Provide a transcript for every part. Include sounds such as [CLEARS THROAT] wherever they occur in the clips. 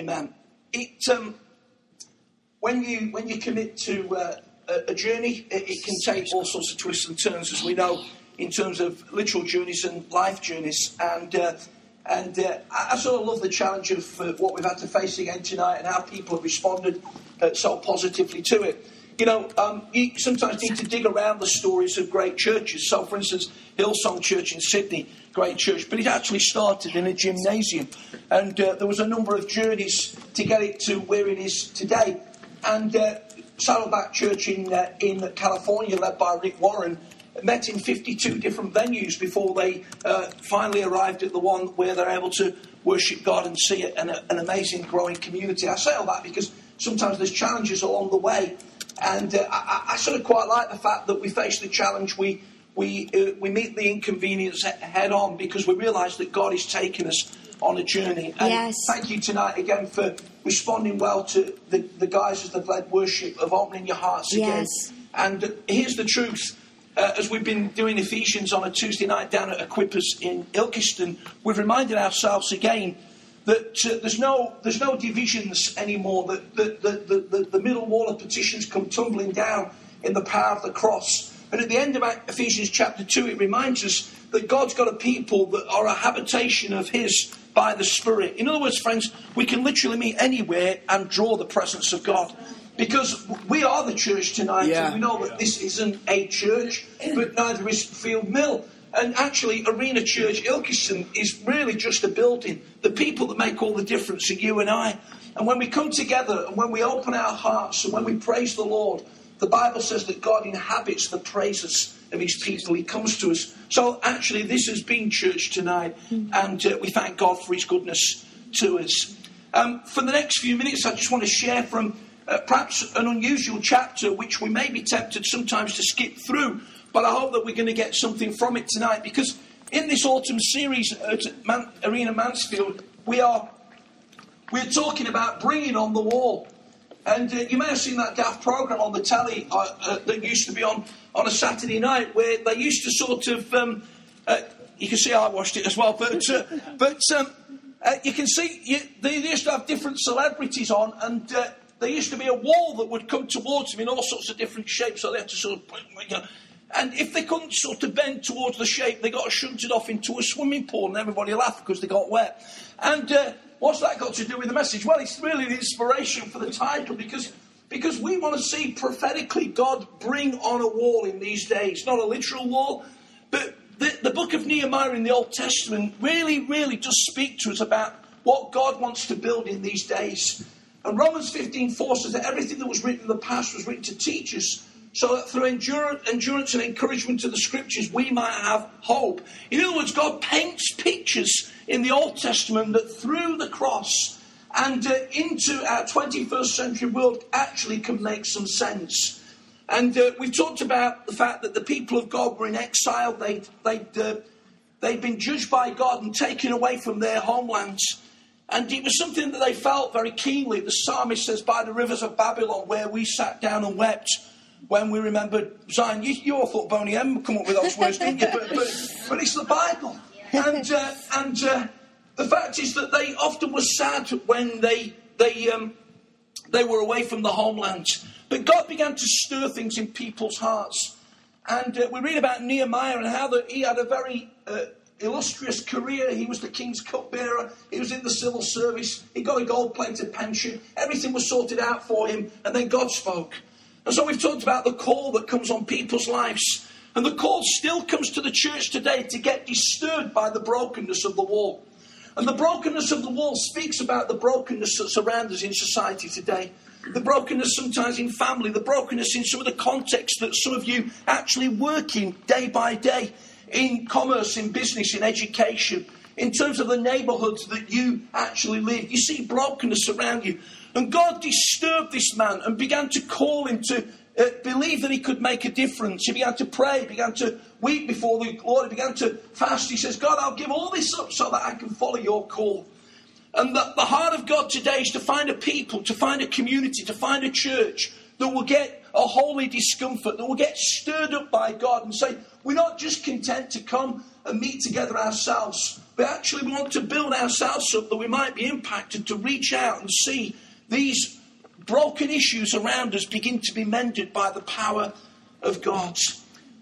Amen. It, um, when, you, when you commit to uh, a, a, journey, it, it, can take all sorts of twists and turns, as we know, in terms of literal journeys and life journeys. And, uh, and uh, I, I, sort of love the challenge of uh, what we've had to face again tonight and how people have responded uh, so positively to it. You know, um, you sometimes need to dig around the stories of great churches. So, for instance, Hillsong Church in Sydney, great church, but it actually started in a gymnasium. And uh, there was a number of journeys to get it to where it is today. And uh, Saddleback Church in, uh, in California, led by Rick Warren, met in 52 different venues before they uh, finally arrived at the one where they're able to worship God and see an, an amazing growing community. I say all that because sometimes there's challenges along the way. And uh, I, I, sort of quite like the fact that we face the challenge, we, we, uh, we meet the inconvenience head on because we realise that God is taking us on a journey. And yes. thank you tonight again for responding well to the, the guys as they've led worship, of opening your hearts again. Yes. And uh, here's the truth. Uh, as we've been doing Ephesians on a Tuesday night down at Equippers in Ilkeston, we've reminded ourselves again that uh, there's no there's no divisions anymore. That the, the, the, the, middle wall of petitions come tumbling down in the power of the cross. And at the end of Ephesians chapter two, it reminds us that God's got a people that are a habitation of His by the Spirit. In other words, friends, we can literally meet anywhere and draw the presence of God. Because we are the church tonight, yeah. and we know that this isn't a church, but neither is Field Mill. And actually, Arena Church Ilkeston is really just a building. The people that make all the difference are you and I. And when we come together and when we open our hearts and when we praise the Lord, the Bible says that God inhabits the praises of his people. He comes to us. So actually, this has been church tonight, and uh, we thank God for his goodness to us. Um, for the next few minutes, I just want to share from uh, perhaps an unusual chapter which we may be tempted sometimes to skip through but I hope that we're going to get something from it tonight because in this autumn series at Man- Arena Mansfield, we are we're talking about bringing on the wall. And uh, you may have seen that daft program on the telly uh, uh, that used to be on on a Saturday night, where they used to sort of um, uh, you can see I watched it as well, but uh, but um, uh, you can see you, they used to have different celebrities on, and there used to be a wall that would come towards them in all sorts of different shapes, so they had to sort of you know, and if they couldn't sort of bend towards the shape, they got shunted off into a swimming pool and everybody laughed because they got wet. And uh, what's that got to do with the message? Well, it's really the inspiration for the title because, because we want to see prophetically God bring on a wall in these days. Not a literal wall, but the, the book of Nehemiah in the Old Testament really, really does speak to us about what God wants to build in these days. And Romans 15 4 says that everything that was written in the past was written to teach us so that through endurance and encouragement to the scriptures, we might have hope. In other words, God paints pictures in the Old Testament that through the cross and uh, into our 21st century world actually can make some sense. And uh, we've talked about the fact that the people of God were in exile, they'd, they'd, uh, they'd been judged by God and taken away from their homelands. And it was something that they felt very keenly. The psalmist says, By the rivers of Babylon, where we sat down and wept when we remembered Zion. You, you all thought Boney M would come up with those words, didn't you? But, but, but it's the Bible. And, uh, and uh, the fact is that they often were sad when they, they, um, they were away from the homeland. But God began to stir things in people's hearts. And uh, we read about Nehemiah and how that he had a very uh, illustrious career. He was the king's cupbearer. He was in the civil service. He got a gold plated pension. Everything was sorted out for him. And then God spoke. And so we've talked about the call that comes on people's lives. And the call still comes to the church today to get disturbed by the brokenness of the wall. And the brokenness of the wall speaks about the brokenness that surrounds us in society today. The brokenness sometimes in family, the brokenness in some of the contexts that some of you actually work in day by day, in commerce, in business, in education, in terms of the neighborhoods that you actually live. You see brokenness around you. And God disturbed this man and began to call him to uh, believe that he could make a difference. He began to pray, began to weep before the Lord, he began to fast. He says, God, I'll give all this up so that I can follow your call. And the, the heart of God today is to find a people, to find a community, to find a church that will get a holy discomfort, that will get stirred up by God and say, we're not just content to come and meet together ourselves, but actually we want to build ourselves up that we might be impacted to reach out and see these broken issues around us begin to be mended by the power of God.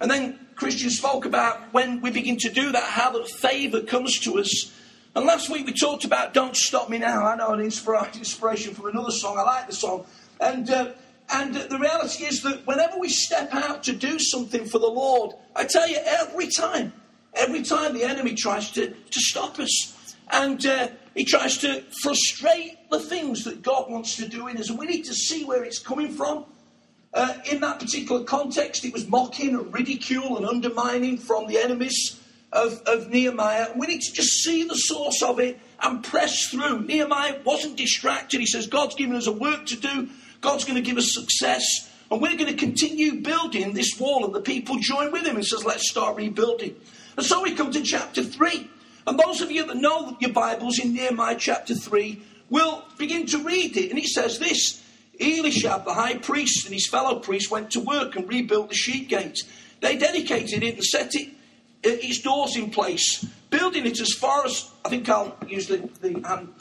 And then Christian spoke about when we begin to do that, how the favour comes to us. And last week we talked about Don't Stop Me Now. I know an inspiration from another song. I like the song. And, uh, and the reality is that whenever we step out to do something for the Lord, I tell you, every time, every time the enemy tries to, to stop us. And uh, he tries to frustrate the things that God wants to do in us. And we need to see where it's coming from. Uh, in that particular context, it was mocking and ridicule and undermining from the enemies of, of Nehemiah. We need to just see the source of it and press through. Nehemiah wasn't distracted. He says, God's given us a work to do, God's going to give us success. And we're going to continue building this wall, and the people join with him and says, Let's start rebuilding. And so we come to chapter 3. And those of you that know your Bibles in Nehemiah chapter 3 will begin to read it. And it says this Eliashib, the high priest, and his fellow priests went to work and rebuilt the sheep gate. They dedicated it and set it, uh, its doors in place, building it as far as I think I'll use the, the hand.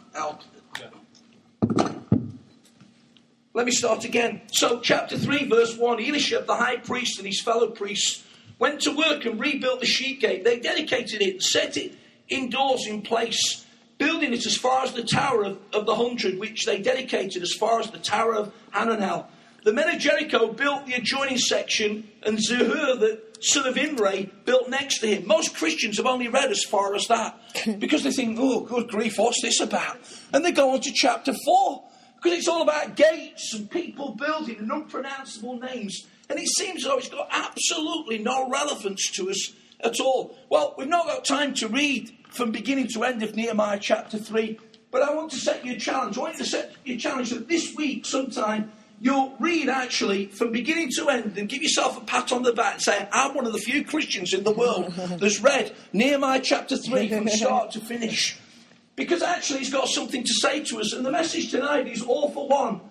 Let me start again. So, chapter 3, verse 1 Eliashib, the high priest, and his fellow priests went to work and rebuilt the sheep gate. They dedicated it and set it indoors in place, building it as far as the Tower of, of the Hundred, which they dedicated as far as the Tower of Hananel. The men of Jericho built the adjoining section, and Zehur, the son of Imri, built next to him. Most Christians have only read as far as that [LAUGHS] because they think, oh, good grief, what's this about? And they go on to chapter 4 because it's all about gates and people building and unpronounceable names. And it seems as though it's got absolutely no relevance to us at all. Well, we've not got time to read from beginning to end of Nehemiah chapter 3, but I want to set you a challenge. I want you to set you a challenge that this week, sometime, you'll read actually from beginning to end and give yourself a pat on the back and say, I'm one of the few Christians in the world [LAUGHS] that's read Nehemiah chapter 3 from [LAUGHS] start to finish. Because actually, he's got something to say to us. And the message tonight is all for one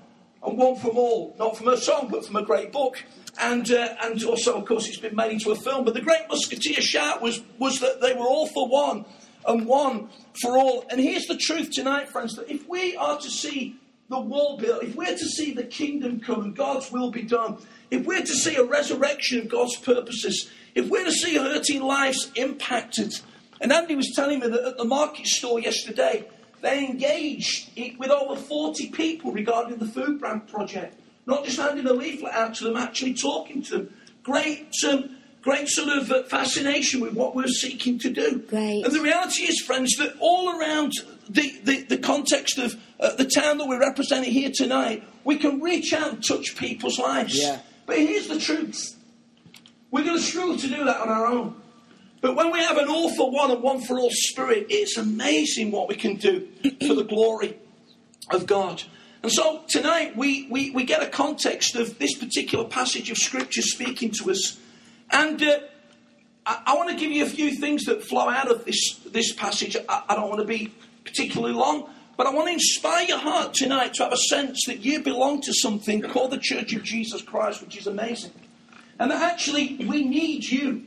and one from all. Not from a song, but from a great book. And, uh, and also, of course, it's been made into a film. But the Great Musketeer shout was, was that they were all for one and one for all. And here's the truth tonight, friends, that if we are to see the wall built, if we're to see the kingdom come and God's will be done, if we're to see a resurrection of God's purposes, if we're to see hurting lives impacted, and Andy was telling me that at the market store yesterday, they engaged with over 40 people regarding the food bank project. Not just handing a leaflet out to them, actually talking to them. Great um, great sort of uh, fascination with what we're seeking to do. Great. And the reality is, friends, that all around the, the, the context of uh, the town that we're representing here tonight, we can reach out and touch people's lives. Yeah. But here's the truth we're going to struggle to do that on our own. But when we have an all for one and one for all spirit, it's amazing what we can do for the glory of God. And so tonight we, we, we get a context of this particular passage of Scripture speaking to us and uh, I, I want to give you a few things that flow out of this, this passage. I, I don't want to be particularly long, but I want to inspire your heart tonight to have a sense that you belong to something called the Church of Jesus Christ, which is amazing. And that actually we need you.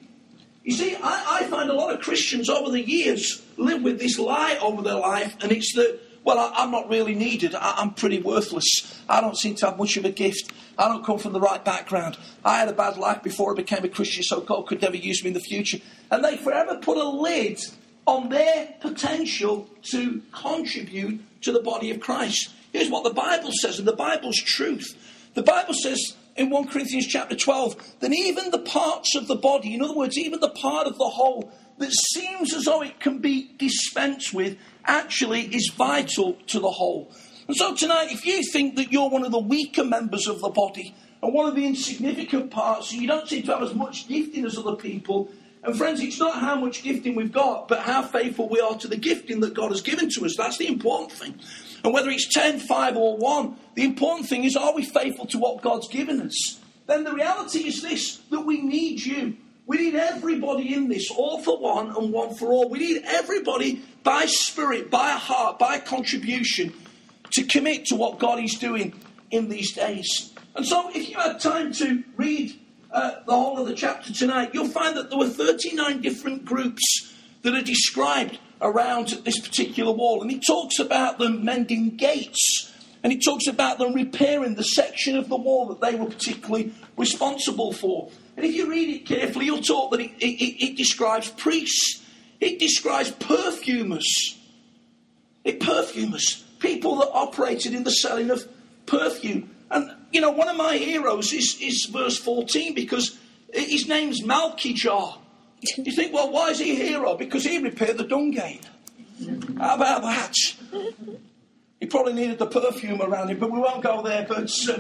You see, I, I find a lot of Christians over the years live with this lie over their life, and it's that well, I, am not really needed. I, am pretty worthless. I don't seem to have much of a gift. I don't come from the right background. I had a bad life before I became a Christian, so God could never use me in the future. And they forever put a lid on their potential to contribute to the body of Christ. Here's what the Bible says, and the Bible's truth. The Bible says in 1 Corinthians chapter 12 that even the parts of the body, in other words, even the part of the whole that seems as though it can be dispensed with, actually is vital to the whole. And so tonight, if you think that you're one of the weaker members of the body and one of the insignificant parts, and you don't seem to have as much gifting as other people, and friends, it's not how much gifting we've got, but how faithful we are to the gifting that God has given to us. That's the important thing. And whether it's 10, 5, or 1, the important thing is are we faithful to what God's given us? Then the reality is this that we need you. We need everybody in this, all for one and one for all. We need everybody by spirit, by heart, by contribution to commit to what God is doing in these days. And so, if you had time to read uh, the whole of the chapter tonight, you'll find that there were 39 different groups that are described around this particular wall. And he talks about them mending gates. And he talks about them repairing the section of the wall that they were particularly responsible for. And if you read it carefully, you'll talk that it, it, it describes priests, it describes perfumers. It perfumers, people that operated in the selling of perfume. And, you know, one of my heroes is, is verse 14 because his name's Malchijah. You think, well, why is he a hero? Because he repaired the dung gate. How about that? He probably needed the perfume around him, but we won't go there. But, uh,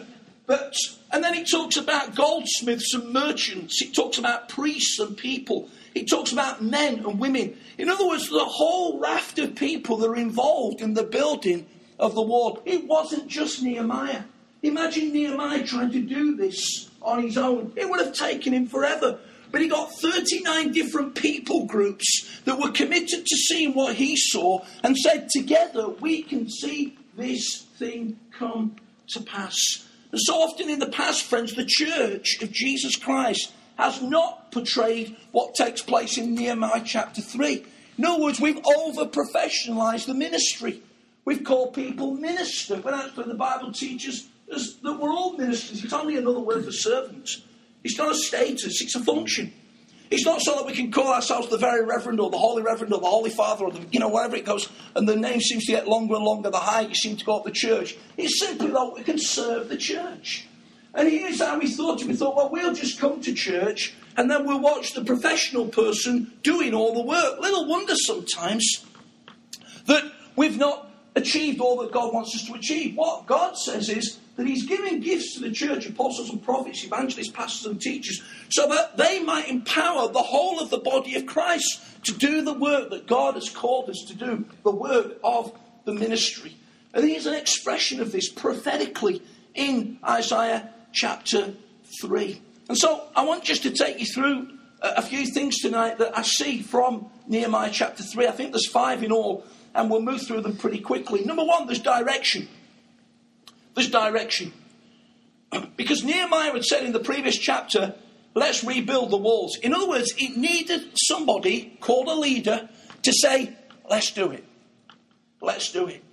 but and then he talks about goldsmiths and merchants. He talks about priests and people. He talks about men and women. In other words, the whole raft of people that are involved in the building of the wall. It wasn't just Nehemiah. Imagine Nehemiah trying to do this on his own. It would have taken him forever. But he got 39 different people groups that were committed to seeing what he saw and said, Together we can see this thing come to pass. And so often in the past, friends, the church of Jesus Christ has not portrayed what takes place in Nehemiah chapter 3. In other words, we've over professionalized the ministry. We've called people minister, when actually the Bible teaches us that we're all ministers. It's only another word for servants. It's not a status, it's a function. It's not so that we can call ourselves the very reverend or the holy reverend or the holy father or the, you know, whatever it goes, and the name seems to get longer and longer the higher you seem to go up the church. It's simply that we can serve the church. And here's how we thought We thought, well, we'll just come to church and then we'll watch the professional person doing all the work. Little wonder sometimes that we've not achieved all that God wants us to achieve. What God says is, that he's giving gifts to the church, apostles and prophets, evangelists, pastors and teachers, so that they might empower the whole of the body of Christ to do the work that God has called us to do, the work of the ministry. And here's an expression of this prophetically in Isaiah chapter 3. And so I want just to take you through a few things tonight that I see from Nehemiah chapter 3. I think there's five in all, and we'll move through them pretty quickly. Number one, there's direction. There's direction. [CLEARS THROAT] Because Nehemiah had said in the previous chapter, let's rebuild the walls. In other words, it needed somebody called a leader to say, let's do it. Let's do it.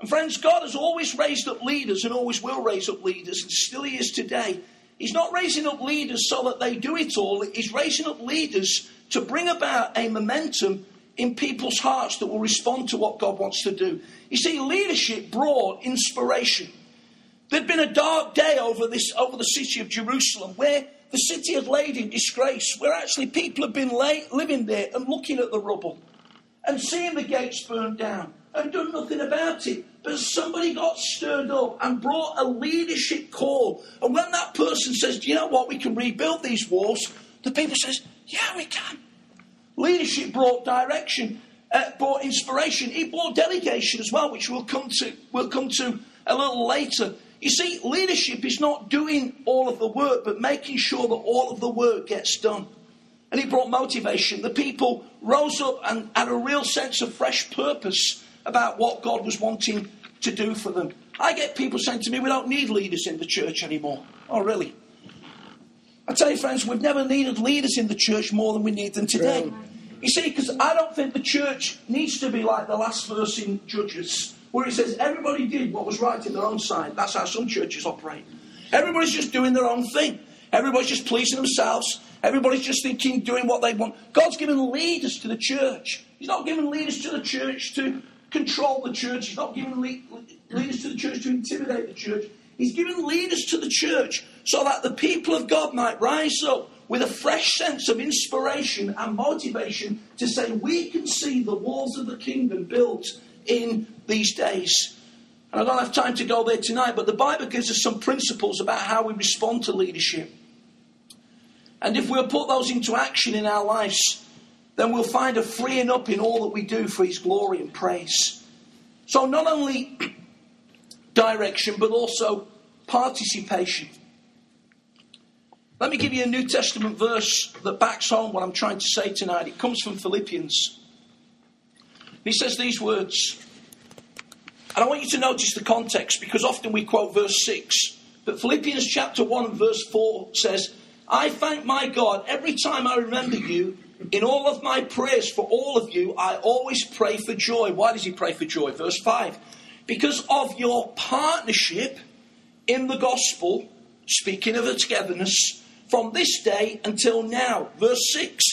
And friends, God has always raised up leaders and always will raise up leaders, and still He is today. He's not raising up leaders so that they do it all, He's raising up leaders to bring about a momentum in people's hearts that will respond to what God wants to do. You see, leadership brought inspiration. There'd been a dark day over this over the city of Jerusalem where the city had laid in disgrace, where actually people had been lay, living there and looking at the rubble and seeing the gates burned down and done nothing about it. But somebody got stirred up and brought a leadership call. And when that person says, Do you know what? We can rebuild these walls, the people says, Yeah, we can. Leadership brought direction, uh, brought inspiration. It brought delegation as well, which we'll come to. We'll come to a little later. You see, leadership is not doing all of the work, but making sure that all of the work gets done. And it brought motivation. The people rose up and had a real sense of fresh purpose about what God was wanting to do for them. I get people saying to me, we don't need leaders in the church anymore. Oh, really? I tell you, friends, we've never needed leaders in the church more than we need them today. You see, because I don't think the church needs to be like the last verse in Judges where it says everybody did what was right in their own sight. That's how some churches operate. Everybody's just doing their own thing. Everybody's just pleasing themselves. Everybody's just thinking, doing what they want. God's given leaders to the church. He's not giving leaders to the church to control the church. He's not giving le- leaders to the church to intimidate the church. He's given leaders to the church so that the people of God might rise up with a fresh sense of inspiration and motivation to say, we can see the walls of the kingdom built in these days. And I don't have time to go there tonight, but the Bible gives us some principles about how we respond to leadership. And if we'll put those into action in our lives, then we'll find a freeing up in all that we do for His glory and praise. So, not only [CLEARS THROAT] direction, but also participation. Let me give you a New Testament verse that backs home what I'm trying to say tonight. It comes from Philippians. He says these words. And I want you to notice the context because often we quote verse 6. But Philippians chapter 1 and verse 4 says, I thank my God every time I remember you In all of my prayers for all of you, I always pray for joy. Why does he pray for joy? Verse 5. Because of your partnership in the gospel, speaking of the togetherness, from this day until now. Verse 6.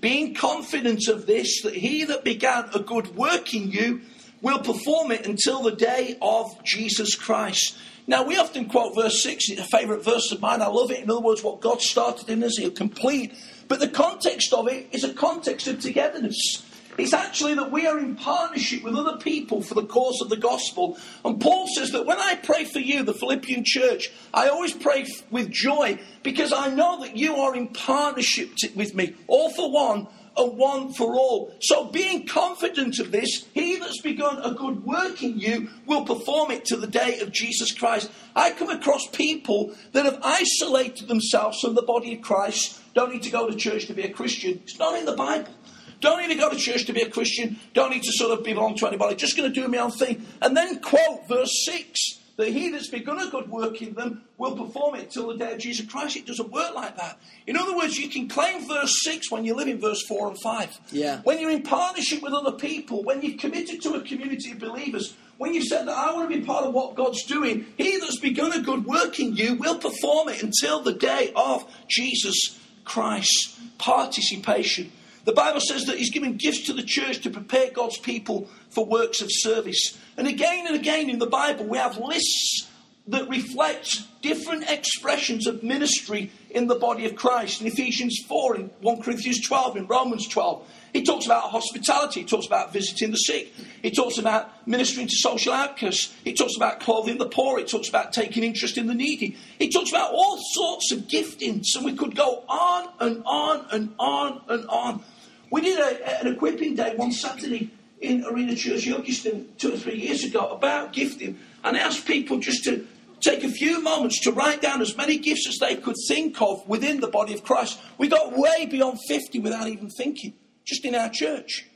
Being confident of this, that he that began a good work in you will perform it until the day of Jesus Christ. Now, we often quote verse 6, it's a favourite verse of mine. I love it. In other words, what God started in us, He'll complete. But the context of it is a context of togetherness. It's actually that we are in partnership with other people for the cause of the gospel. And Paul says that when I pray for you, the Philippian church, I always pray with joy because I know that you are in partnership with me, all for one and one for all. So, being confident of this, he that's begun a good work in you will perform it to the day of Jesus Christ. I come across people that have isolated themselves from the body of Christ, don't need to go to church to be a Christian. It's not in the Bible. Don't need to go to church to be a Christian. Don't need to sort of belong to anybody. Just going to do my own thing. And then quote verse 6 that he that's begun a good work in them will perform it till the day of Jesus Christ. It doesn't work like that. In other words, you can claim verse 6 when you live in verse 4 and 5. Yeah. When you're in partnership with other people, when you've committed to a community of believers, when you've said that I want to be part of what God's doing, he that's begun a good work in you will perform it until the day of Jesus Christ. Participation. The Bible says that He's given gifts to the church to prepare God's people for works of service. And again and again in the Bible, we have lists that reflect different expressions of ministry in the body of Christ. In Ephesians 4, in 1 Corinthians 12, in Romans 12, he talks about hospitality, he talks about visiting the sick, he talks about ministering to social outcasts, he talks about clothing the poor, he talks about taking interest in the needy, he talks about all sorts of giftings, and we could go on and on and on and on. We did a, an equipping day one Saturday in Arena Church, Ilkeston, two or three years ago about gifting, and asked people just to take a few moments to write down as many gifts as they could think of within the body of Christ. We got way beyond 50 without even thinking, just in our church.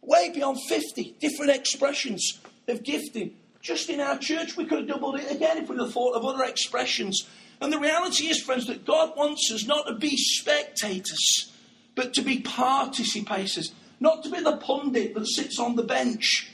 Way beyond 50 different expressions of gifting. Just in our church, we could have doubled it again if we'd have thought of other expressions. And the reality is, friends, that God wants us not to be spectators, but to be participators. Not to be the pundit that sits on the bench,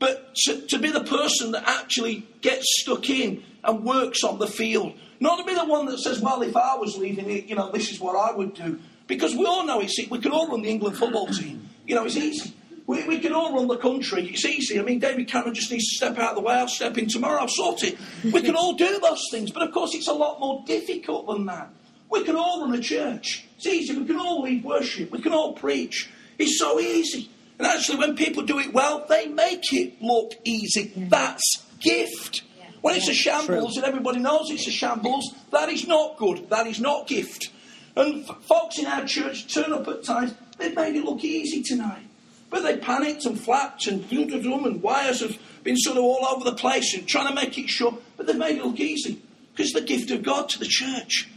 but to, to be the person that actually gets stuck in and works on the field. Not to be the one that says, well, if I was leading it, you know, this is what I would do. Because we all know it's, we can all run the England football team. You know, it's easy. We, we can all run the country. It's easy. I mean, David Cameron just needs to step out of the way. I'll step in tomorrow. I'll sort it. We can all do those things. But of course, it's a lot more difficult than that. We can all run a church. It's easy. We can all lead worship. We can all preach. It's so easy. And actually, when people do it well, they make it look easy. That's gift. When it's a shambles and everybody knows it's a shambles, that is not good. That is not gift. And f- folks in our church turn up at times, they've made it look easy tonight. But they panicked and flapped and dum and wires have been sort of all over the place and trying to make it shut. But they've made it look easy because the gift of God to the church.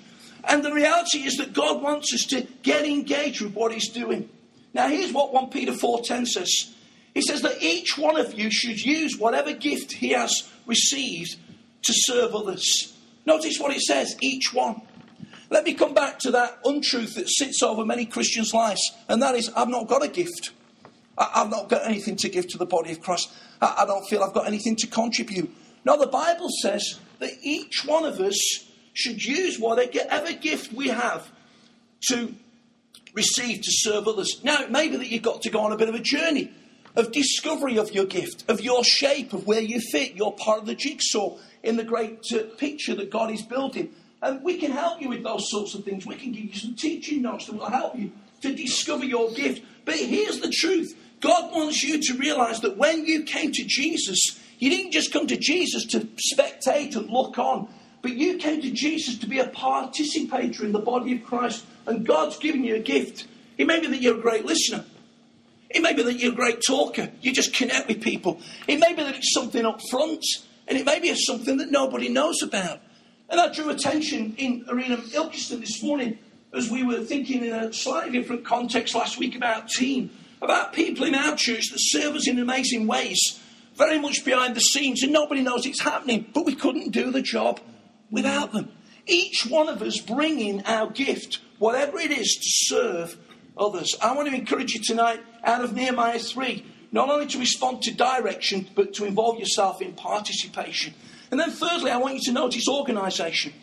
And the reality is that God wants us to get engaged with what He's doing. Now, here's what 1 Peter 4.10 says. He says that each one of you should use whatever gift he has received to serve others. Notice what it says, each one. Let me come back to that untruth that sits over many Christians' lives, and that is, I've not got a gift. I, have not got anything to give to the body of Christ. I don't feel I've got anything to contribute. Now, the Bible says that each one of us should use whatever gift we have to receive to serve others. Now, it may be that you've got to go on a bit of a journey of discovery of your gift, of your shape, of where you fit. You're part of the jigsaw in the great uh, picture that God is building. And we can help you with those sorts of things. We can give you some teaching notes that will help you to discover your gift. But here's the truth God wants you to realize that when you came to Jesus, you didn't just come to Jesus to spectate and look on, but you came to Jesus to be a participator in the body of Christ and God's given you a gift. It may be that you're a great listener. It may be that you're a great talker. You just connect with people. It may be that it's something up front, and it may be something that nobody knows about. And I drew attention in Arena Ilkeston this morning as we were thinking in a slightly different context last week about team, about people in our church that serve us in amazing ways, very much behind the scenes, and nobody knows it's happening, but we couldn't do the job without them. Each one of us bringing our gift whatever it is to serve others. I want to encourage you tonight out of Nehemiah 3, not only to respond to direction, but to involve yourself in participation. And then, thirdly, I want you to notice organisation.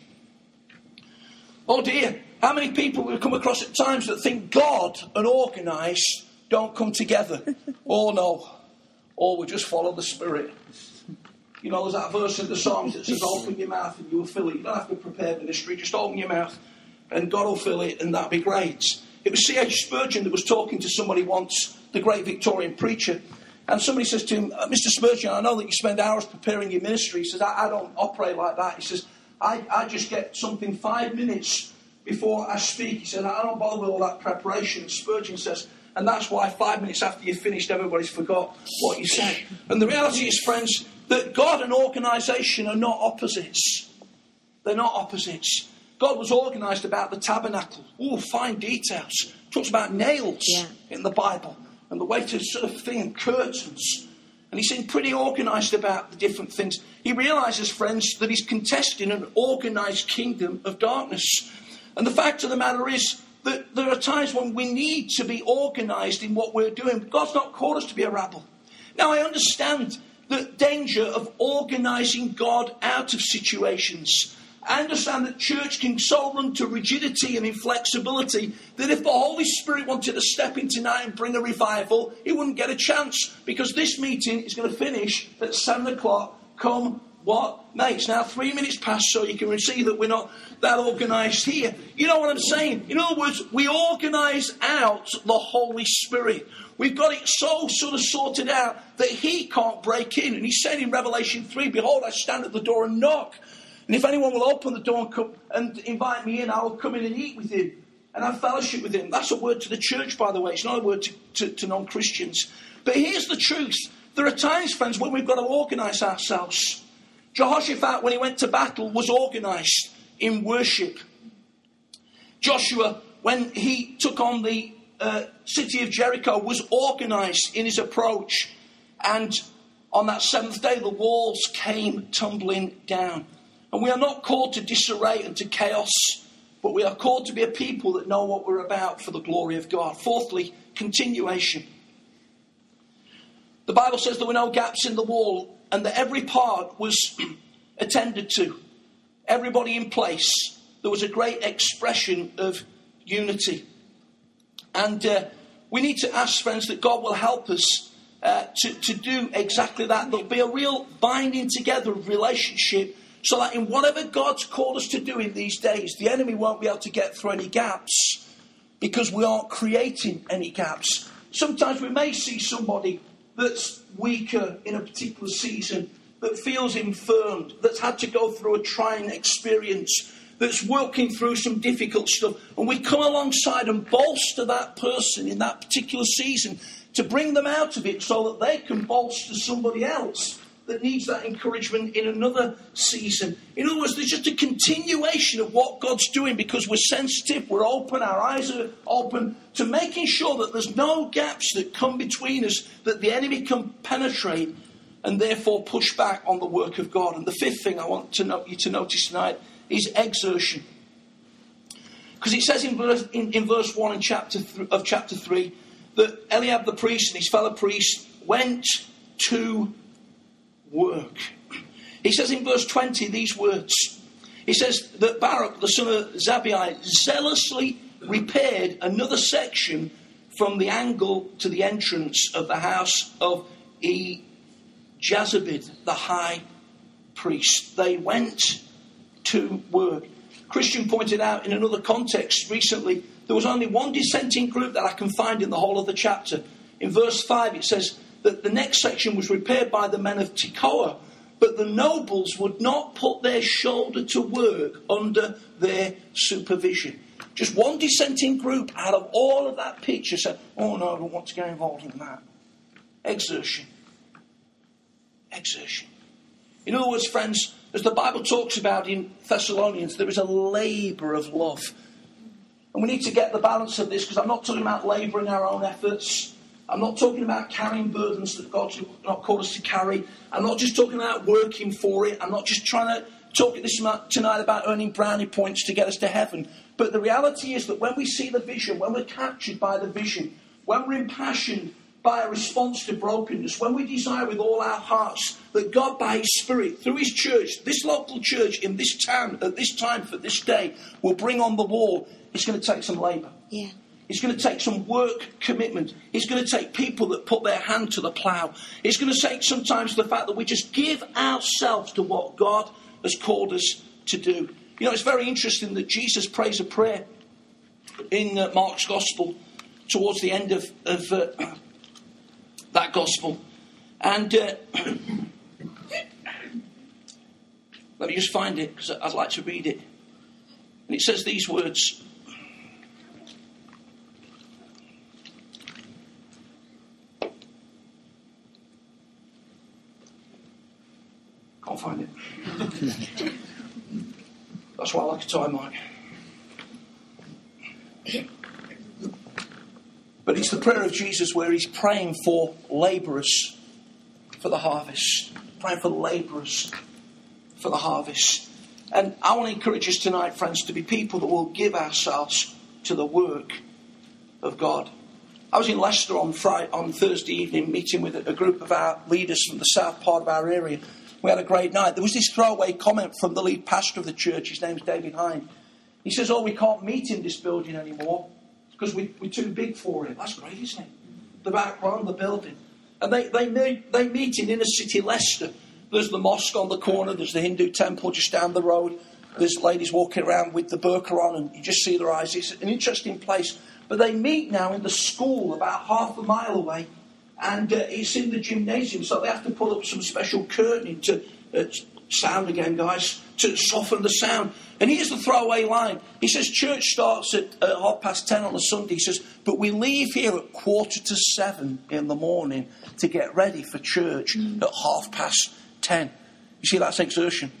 Oh dear, how many people we come across at times that think God and organise don't come together? [LAUGHS] oh no, or we just follow the Spirit. You know, there's that verse in the Psalms that says, Open your mouth and you'll fill it. You don't have to prepare ministry, just open your mouth and God will fill it, and that'll be great. It was C.H. Spurgeon that was talking to somebody once, the great Victorian preacher, and somebody says to him, uh, Mr. Spurgeon, I know that you spend hours preparing your ministry. He says, I, I don't operate like that. He says, I, I just get something five minutes before I speak. He said, I don't bother with all that preparation. Spurgeon says, and that's why five minutes after you finished, everybody's forgot what you said. And the reality is, friends, that God and organisation are not opposites. They're not opposites. God was organised about the tabernacle. Oh, fine details. Talks about nails yeah. in the Bible and the way to sort of thing, and curtains. And he seemed pretty organised about the different things. He realises, friends, that he's contesting an organised kingdom of darkness. And the fact of the matter is that there are times when we need to be organised in what we're doing. God's not called us to be a rabble. Now, I understand the danger of organising God out of situations. I understand that church can so run to rigidity and inflexibility that if the Holy Spirit wanted to step in tonight and bring a revival, he wouldn't get a chance because this meeting is going to finish at seven o'clock. Come what? Mates, now three minutes past so you can see that we're not that organised here. You know what I'm saying? In other words, we organise out the Holy Spirit. We've got it so sort of sorted out that He can't break in. And He said in Revelation 3, Behold, I stand at the door and knock. And if anyone will open the door and, come, and invite me in, I will come in and eat with him and have fellowship with him. That's a word to the church, by the way. It's not a word to, to, to non Christians. But here's the truth there are times, friends, when we've got to organise ourselves. Jehoshaphat, when he went to battle, was organised in worship. Joshua, when he took on the uh, city of Jericho, was organised in his approach. And on that seventh day, the walls came tumbling down. And we are not called to disarray and to chaos, but we are called to be a people that know what we're about for the glory of God. Fourthly, continuation. The Bible says there were no gaps in the wall and that every part was [CLEARS THROAT] attended to, everybody in place. There was a great expression of unity. And uh, we need to ask, friends, that God will help us uh, to, to do exactly that. There'll be a real binding together of relationship so that in whatever God's called us to do in these days, the enemy won't be able to get through any gaps because we aren't creating any gaps. Sometimes we may see somebody that's weaker in a particular season, that feels infirmed, that's had to go through a trying experience, that's working through some difficult stuff, and we come alongside and bolster that person in that particular season to bring them out of it so that they can bolster somebody else that needs that encouragement in another season. In other words, there's just a continuation of what God's doing because we're sensitive, we're open, our eyes are open to making sure that there's no gaps that come between us that the enemy can penetrate and therefore push back on the work of God. And the fifth thing I want to you to notice tonight is exertion. Because it says in verse, in, in verse 1 in chapter th- of chapter 3 that Eliab the priest and his fellow priests went to work. He says in verse 20 these words. He says that Baruch, the son of Zabbai, zealously repaired another section from the angle to the entrance of the house of E. Jazabid, the high priest. They went to work. Christian pointed out in another context recently there was only one dissenting group that I can find in the whole of the chapter. In verse 5, it says, that the next section was repaired by the men of Tekoa, but the nobles would not put their shoulder to work under their supervision. Just one dissenting group out of all of that picture said, Oh no, I don't want to get involved in that. Exertion. Exertion. In other words, friends, as the Bible talks about in Thessalonians, there is a labour of love. And we need to get the balance of this because I'm not talking about labouring our own efforts. I'm not talking about carrying burdens that God's not called us to carry. I'm not just talking about working for it. I'm not just trying to talk this tonight about earning brownie points to get us to heaven. But the reality is that when we see the vision, when we're captured by the vision, when we're impassioned by a response to brokenness, when we desire with all our hearts that God, by His Spirit, through His church, this local church in this town, at this time, for this day, will bring on the wall, it's going to take some labour. Yeah. It's going to take some work commitment. It's going to take people that put their hand to the plough. It's going to take sometimes the fact that we just give ourselves to what God has called us to do. You know, it's very interesting that Jesus prays a prayer in uh, Mark's Gospel towards the end of, of uh, [CLEARS THROAT] that Gospel. And uh, [CLEARS THROAT] let me just find it because I'd like to read it. And it says these words. Can't find it. Why I mic. But it's the prayer of Jesus where he's praying for labourers for the harvest. Praying for labourers for the harvest. And I want to encourage us tonight, friends, to be people that will give ourselves to the work of God. I was in Leicester on Friday, on Thursday evening, meeting with a group of our leaders from the south part of our area. We had a great night. There was this throwaway comment from the lead pastor of the church. His name's David Hind. He says, "Oh, we can't meet in this building anymore because we, we're too big for it." That's great, isn't it? The background, the building, and they they meet, they meet in inner city Leicester. There's the mosque on the corner. There's the Hindu temple just down the road. There's ladies walking around with the burqa on, and you just see their eyes. It's an interesting place. But they meet now in the school about half a mile away, and uh, it's in the gymnasium, so they have to pull up some special curtaining to uh, sound again, guys, to soften the sound. And here's the throwaway line. He says, Church starts at uh, half past ten on a Sunday. He says, but we leave here at quarter to seven in the morning to get ready for church at half past ten. You see, that's exertion.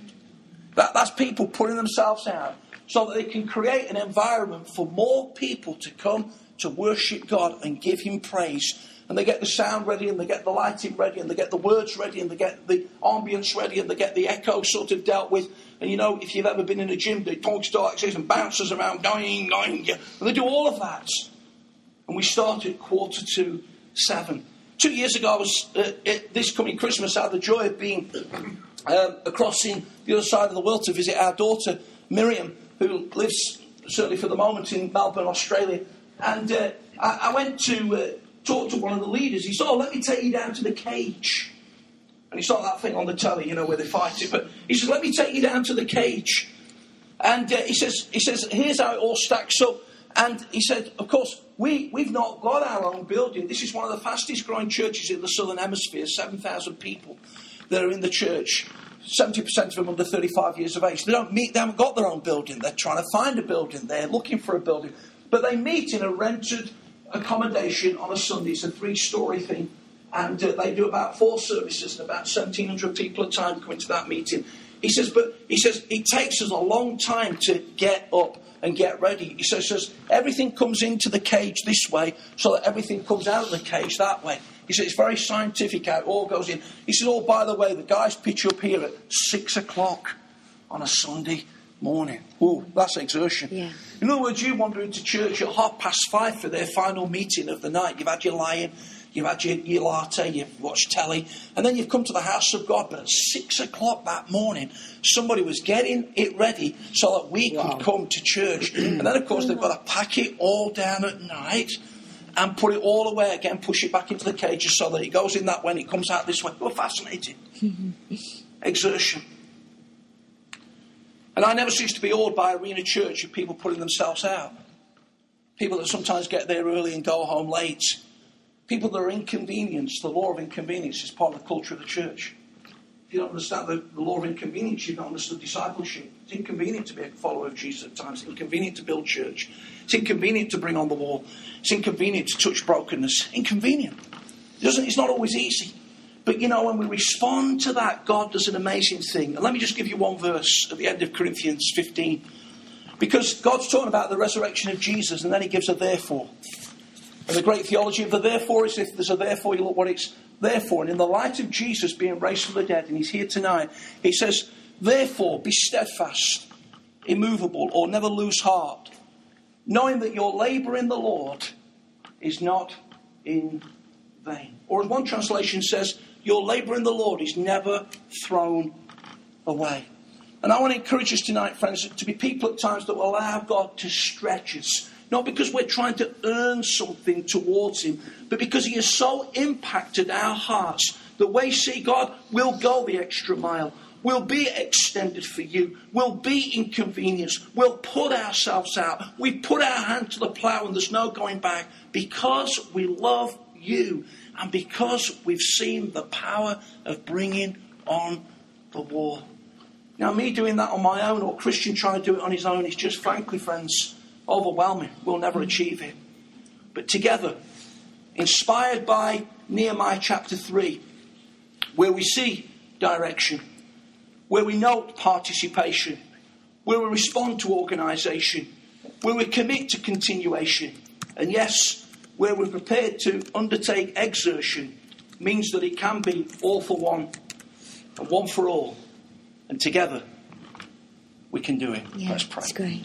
That, that's people putting themselves out so that they can create an environment for more people to come to worship God and give Him praise. And they get the sound ready, and they get the lighting ready, and they get the words ready, and they get the ambience ready, and they get the echo sort of dealt with. And you know, if you've ever been in a gym, they talk this and bounces around, going, going, and they do all of that. And we start at quarter to seven. Two years ago, I was uh, this coming Christmas. I had the joy of being um, across in the other side of the world to visit our daughter Miriam, who lives certainly for the moment in Melbourne, Australia. And uh, I, I, went to uh, talk to one of the leaders. He said, "Oh, let me take you down to the cage." And he saw that thing on the telly, you know, where they fight it. But he says, "Let me take you down to the cage." And uh, he says, "He says, here's how it all stacks up." And he said, "Of course, we we've not got our own building. This is one of the fastest growing churches in the southern hemisphere. Seven thousand people that are in the church." 70% of them under 35 years of age. They don't meet, they haven't got their own building. They're trying to find a building. They're looking for a building. But they meet in a rented accommodation on a Sunday. It's a three story thing. And uh, they do about four services, and about 1,700 people a time come into that meeting. He says, but he says, it takes us a long time to get up and get ready. He says, says, everything comes into the cage this way so that everything comes out of the cage that way. He says, it's very scientific how it all goes in. He says, oh, by the way, the guys pitch up here at six o'clock on a Sunday morning. Oh, that's exertion. Yeah. In other words, you wander into church at half past five for their final meeting of the night. You've had your lion, you've had your, your latte, you've watched telly, and then you've come to the house of God. But at six o'clock that morning, somebody was getting it ready so that we Wow. could come to church. and then, of course, they've got to pack it all down at night and put it all away again, push it back into the cages so that it goes in that way and it comes out this way. We're fascinated. [LAUGHS] Exertion. And I never cease to be awed by Arena Church of people putting themselves out. People that sometimes get there early and go home late. People that are inconvenienced. The law of inconvenience is part of the culture of the church. If you don't understand the, the law of inconvenience, you've not understood discipleship. It's inconvenient to be a follower of Jesus at times. It's inconvenient to build church. It's inconvenient to bring on the wall. It's inconvenient to touch brokenness. Inconvenient. It it's not always easy. But you know, when we respond to that, God does an amazing thing. And let me just give you one verse at the end of Corinthians 15. Because God's talking about the resurrection of Jesus, and then he gives a therefore. And the great theology of the therefore is if there's a therefore, you look what it's there for. And in the light of Jesus being raised from the dead, and he's here tonight, he says, Therefore, be steadfast, immovable, or never lose heart, knowing that your labour in the Lord is not in vain. Or as one translation says, your labour in the Lord is never thrown away. And I want to encourage us tonight, friends, to be people at times that will allow God to stretch us. Not because we're trying to earn something towards Him, but because He has so impacted our hearts that we see God will go the extra mile, will be extended for you, will be inconvenienced, we'll put ourselves out. We put our hand to the plough and there's no going back because we love you and because we've seen the power of bringing on the war. Now, me doing that on my own or Christian trying to do it on his own is just, frankly, friends, overwhelming. We'll never achieve it. But together, inspired by Nehemiah chapter 3, where we see direction, where we note participation, where we respond to organisation, where we commit to continuation, and yes, where we're prepared to undertake exertion, means that it can be all for one and one for all. And together, we can do it. Yeah, Let's pray. That's great.